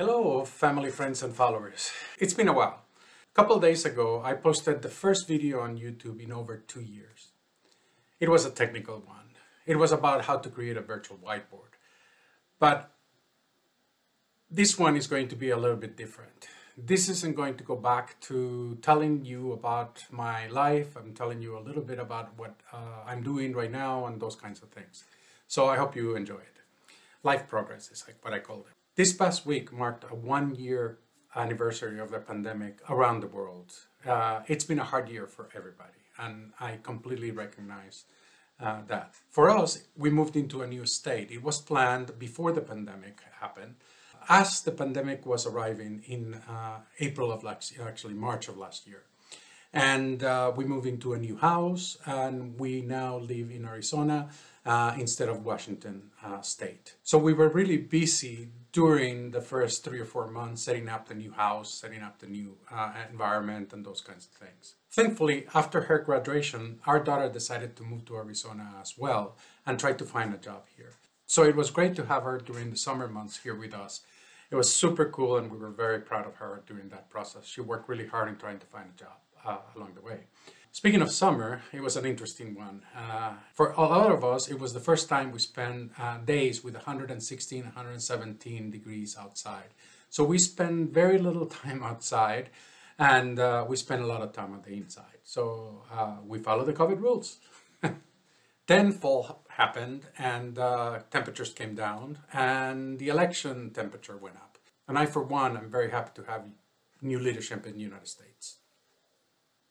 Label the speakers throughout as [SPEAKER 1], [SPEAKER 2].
[SPEAKER 1] Hello, family, friends, and followers. It's been a while. A couple days ago, I posted the first video on YouTube in over two years. It was a technical one. It was about how to create a virtual whiteboard. But this one is going to be a little bit different. This isn't going to go back to telling you about my life. I'm telling you a little bit about what uh, I'm doing right now and those kinds of things. So I hope you enjoy it. Life progress is like what I call it. This past week marked a one year anniversary of the pandemic around the world. Uh, it's been a hard year for everybody, and I completely recognize uh, that. For us, we moved into a new state. It was planned before the pandemic happened. As the pandemic was arriving in uh, April of last, year, actually March of last year, and uh, we moved into a new house, and we now live in Arizona uh, instead of Washington uh, State. So we were really busy during the first three or four months setting up the new house, setting up the new uh, environment, and those kinds of things. Thankfully, after her graduation, our daughter decided to move to Arizona as well and try to find a job here. So it was great to have her during the summer months here with us. It was super cool, and we were very proud of her during that process. She worked really hard in trying to find a job uh, along the way. Speaking of summer, it was an interesting one. Uh, for a lot of us, it was the first time we spent uh, days with 116, 117 degrees outside. So we spent very little time outside and uh, we spent a lot of time on the inside. So uh, we followed the COVID rules. then fall happened and uh, temperatures came down and the election temperature went up. And I, for one, am very happy to have new leadership in the United States.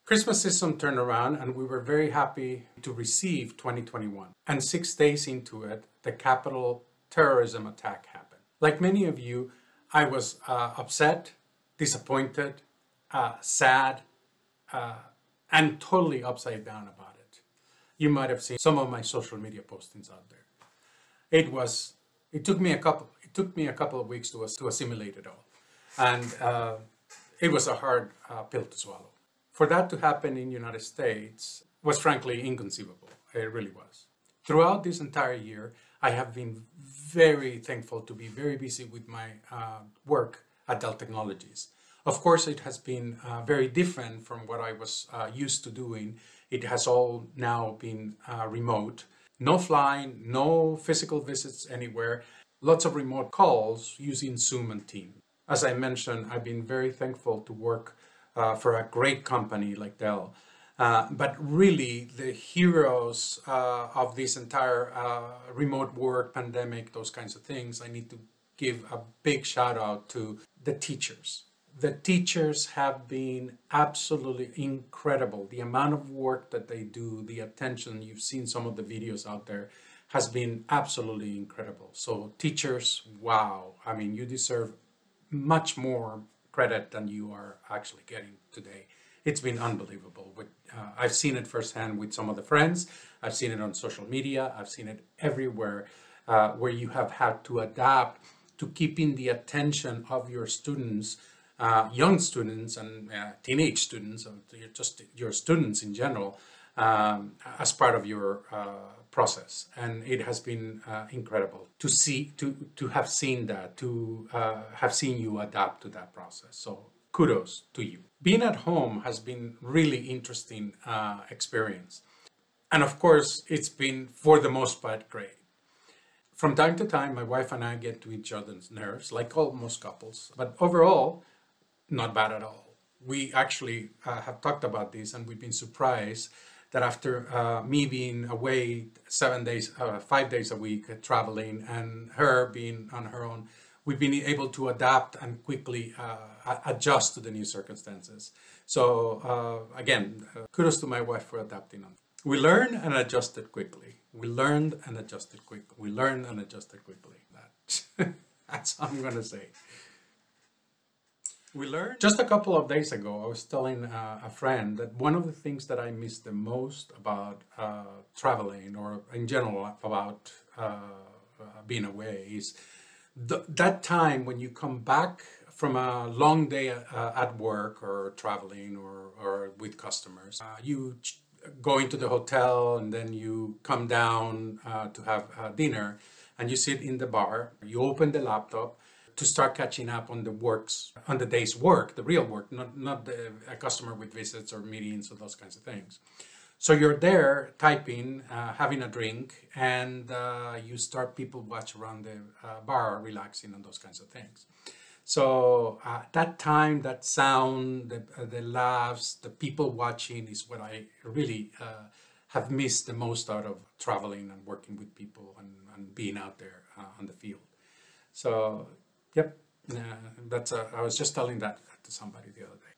[SPEAKER 1] Christmas season turned around and we were very happy to receive 2021. And six days into it, the Capitol terrorism attack happened. Like many of you, I was uh, upset, disappointed, uh, sad, uh, and totally upside down about it. You might have seen some of my social media postings out there. It was, it took me a couple, it took me a couple of weeks to, to assimilate it all. And uh, it was a hard uh, pill to swallow for that to happen in the United States was frankly inconceivable. It really was. Throughout this entire year, I have been very thankful to be very busy with my uh, work at Dell Technologies. Of course, it has been uh, very different from what I was uh, used to doing. It has all now been uh, remote. No flying, no physical visits anywhere, lots of remote calls using Zoom and Teams. As I mentioned, I've been very thankful to work uh, for a great company like Dell. Uh, but really, the heroes uh, of this entire uh, remote work, pandemic, those kinds of things, I need to give a big shout out to the teachers. The teachers have been absolutely incredible. The amount of work that they do, the attention, you've seen some of the videos out there, has been absolutely incredible. So, teachers, wow. I mean, you deserve much more credit than you are actually getting today. It's been unbelievable. With, uh, I've seen it firsthand with some of the friends. I've seen it on social media. I've seen it everywhere uh, where you have had to adapt to keeping the attention of your students, uh, young students and uh, teenage students, just your students in general, um, as part of your uh, process. And it has been uh, incredible to see, to, to have seen that, to uh, have seen you adapt to that process. So kudos to you. Being at home has been really interesting uh, experience. And of course, it's been for the most part great. From time to time, my wife and I get to each other's nerves, like all most couples. But overall, not bad at all. We actually uh, have talked about this and we've been surprised that after uh, me being away seven days, uh, five days a week traveling, and her being on her own, we've been able to adapt and quickly uh, adjust to the new circumstances. So uh, again, uh, kudos to my wife for adapting. On. We learned and adjusted quickly. We learned and adjusted quickly. We learned and adjusted quickly. That, that's all I'm going to say we learned? Just a couple of days ago i was telling uh, a friend that one of the things that i miss the most about uh, traveling or in general about uh, uh being away is th- that time when you come back from a long day uh, at work or traveling or, or with customers. Uh, you ch- go into the hotel and then you come down to have dinner and you sit in the bar. You open the laptop to start catching up on the works, on the day's work, the real work, not, not the, a customer with visits or meetings or those kinds of things. So you're there typing, uh, having a drink, and uh, you start people watch around the uh, bar, relaxing, and those kinds of things. So uh, that time, that sound, the, uh, the laughs, the people watching is what I really uh, have missed the most out of traveling and working with people and, and being out there on the field. So, yep, that's. A, I was just telling that to somebody the other day.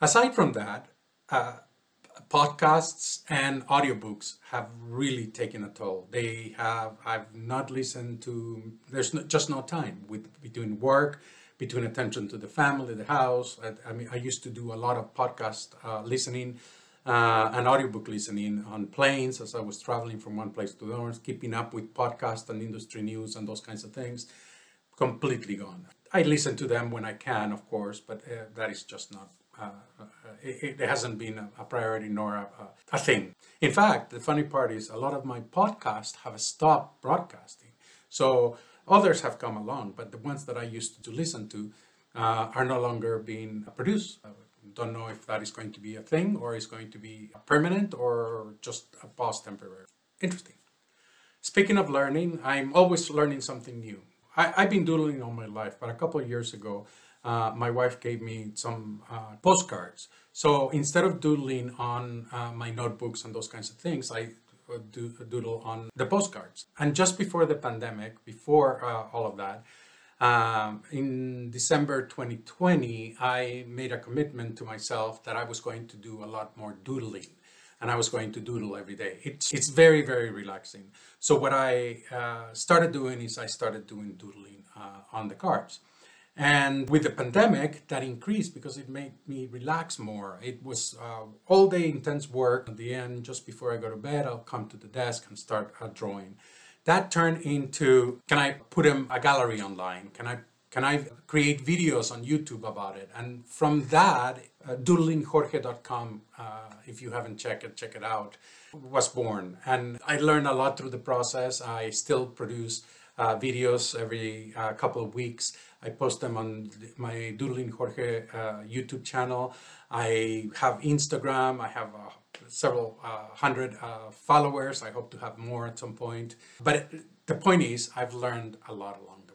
[SPEAKER 1] Aside from that podcasts and audiobooks have really taken a toll. They have, I've not listened to, there's no, just no time with between work, between attention to the family, the house. I, I mean, I used to do a lot of podcast uh, listening uh, and audiobook listening on planes as I was traveling from one place to the other, keeping up with podcast and industry news and those kinds of things. Completely gone. I listen to them when I can, of course, but uh, that is just not uh, uh, it, it, hasn't been a, a priority nor a, a, thing. In fact, the funny part is a lot of my podcasts have stopped broadcasting. So others have come along, but the ones that I used to listen to uh, are no longer being produced. I don't know if that is going to be a thing or is going to be permanent or just a pause temporary. Interesting. Speaking of learning, I'm always learning something new. I, have been doodling all my life, but a couple of years ago, uh, my wife gave me some uh, postcards. So instead of doodling on uh, my notebooks and those kinds of things, I uh, do, doodle on the postcards. And just before the pandemic, before uh, all of that, um, in December 2020, I made a commitment to myself that I was going to do a lot more doodling and I was going to doodle every day. It's, it's very, very relaxing. So what I uh, started doing is I started doing doodling uh, on the cards. And with the pandemic, that increased because it made me relax more. It was uh, all day intense work. At the end, just before I go to bed, I'll come to the desk and start uh, drawing. That turned into can I put a, a gallery online? Can I can I create videos on YouTube about it? And from that, uh, doodlingjorge.com, uh, if you haven't checked it, check it out, was born. And I learned a lot through the process. I still produce uh, videos every uh, couple of weeks. I post them on my Doodling Jorge uh, YouTube channel. I have Instagram. I have uh, several uh, hundred followers. I hope to have more at some point. But the point is, I've learned a lot along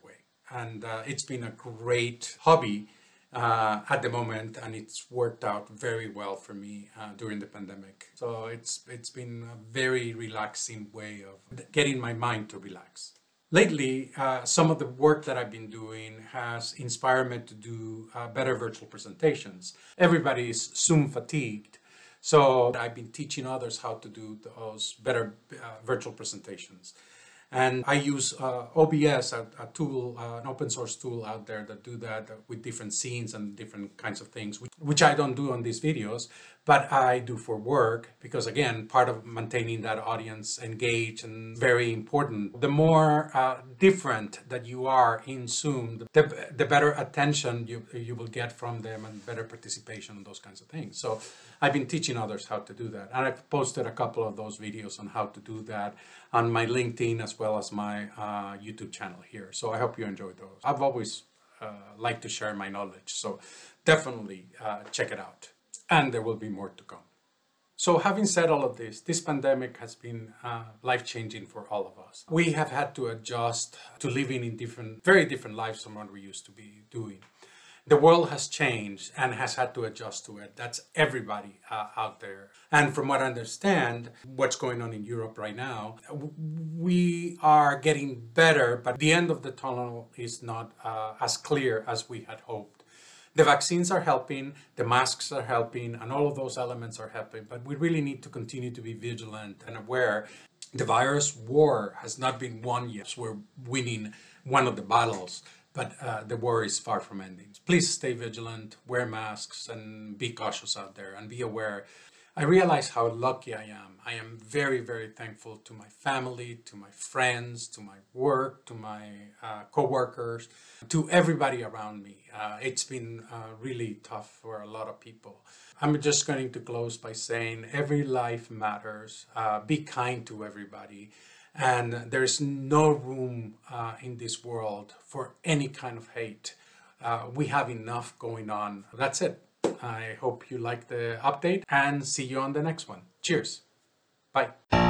[SPEAKER 1] And it's been a great hobby uh, at the moment, and it's worked out very well for me uh, during the pandemic. So it's it's been a very relaxing way of getting my mind to relax. Lately, uh, some of the work that I've been doing has inspired me to do uh, better virtual presentations. Everybody is Zoom fatigued, so I've been teaching others how to do those better uh, virtual presentations. And I use uh, OBS, a, a tool, uh, an open source tool out there that do that with different scenes and different kinds of things, which, which I don't do on these videos, but I do for work because again, part of maintaining that audience engaged and very important. The more uh, different that you are in Zoom, the, the better attention you, you will get from them and better participation and those kinds of things. So I've been teaching others how to do that. And I've posted a couple of those videos on how to do that on my LinkedIn as well as my uh, YouTube channel here. So I hope you enjoyed those. I've always uh, liked to share my knowledge. So definitely uh, check it out and there will be more to come. So having said all of this, this pandemic has been uh, life-changing for all of us. We have had to adjust to living in different, very different lives from what we used to be doing. The world has changed and has had to adjust to it. That's everybody uh, out there. And from what I understand, what's going on in Europe right now, we are getting better, but the end of the tunnel is not uh, as clear as we had hoped. The vaccines are helping, the masks are helping, and all of those elements are helping, but we really need to continue to be vigilant and aware. The virus war has not been won yet. We're winning one of the battles, but uh, the war is far from ending. Please stay vigilant, wear masks, and be cautious out there, and be aware I realize how lucky I am. I am very, very thankful to my family, to my friends, to my work, to my uh, co-workers, to everybody around me. Uh, it's been uh, really tough for a lot of people. I'm just going to close by saying every life matters. Uh, be kind to everybody. And there's no room uh, in this world for any kind of hate. Uh, we have enough going on. That's it. I hope you like the update and see you on the next one. Cheers. Bye.